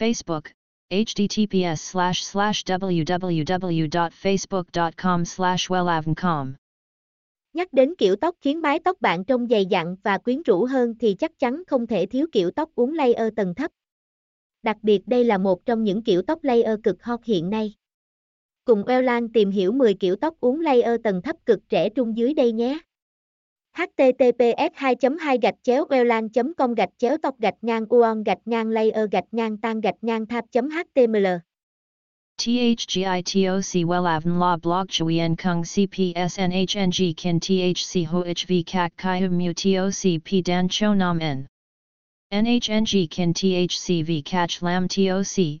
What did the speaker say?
Facebook, https slash slash www.facebook.com slash wellavncom. Nhắc đến kiểu tóc khiến mái tóc bạn trông dày dặn và quyến rũ hơn thì chắc chắn không thể thiếu kiểu tóc uốn layer tầng thấp. Đặc biệt đây là một trong những kiểu tóc layer cực hot hiện nay. Cùng Wellan tìm hiểu 10 kiểu tóc uốn layer tầng thấp cực trẻ trung dưới đây nhé https 2 2 gạch chéo welan com gạch chéo tóc gạch ngang uon gạch ngang layer gạch ngang tan gạch ngang tháp html THGITOC WELAVN La Blog Chuyen Kung CPSNHNG Kin THC HOHV Kak Kai Mu TOC P Dan Cho Nam N NHNG Kin vi cach Lam TOC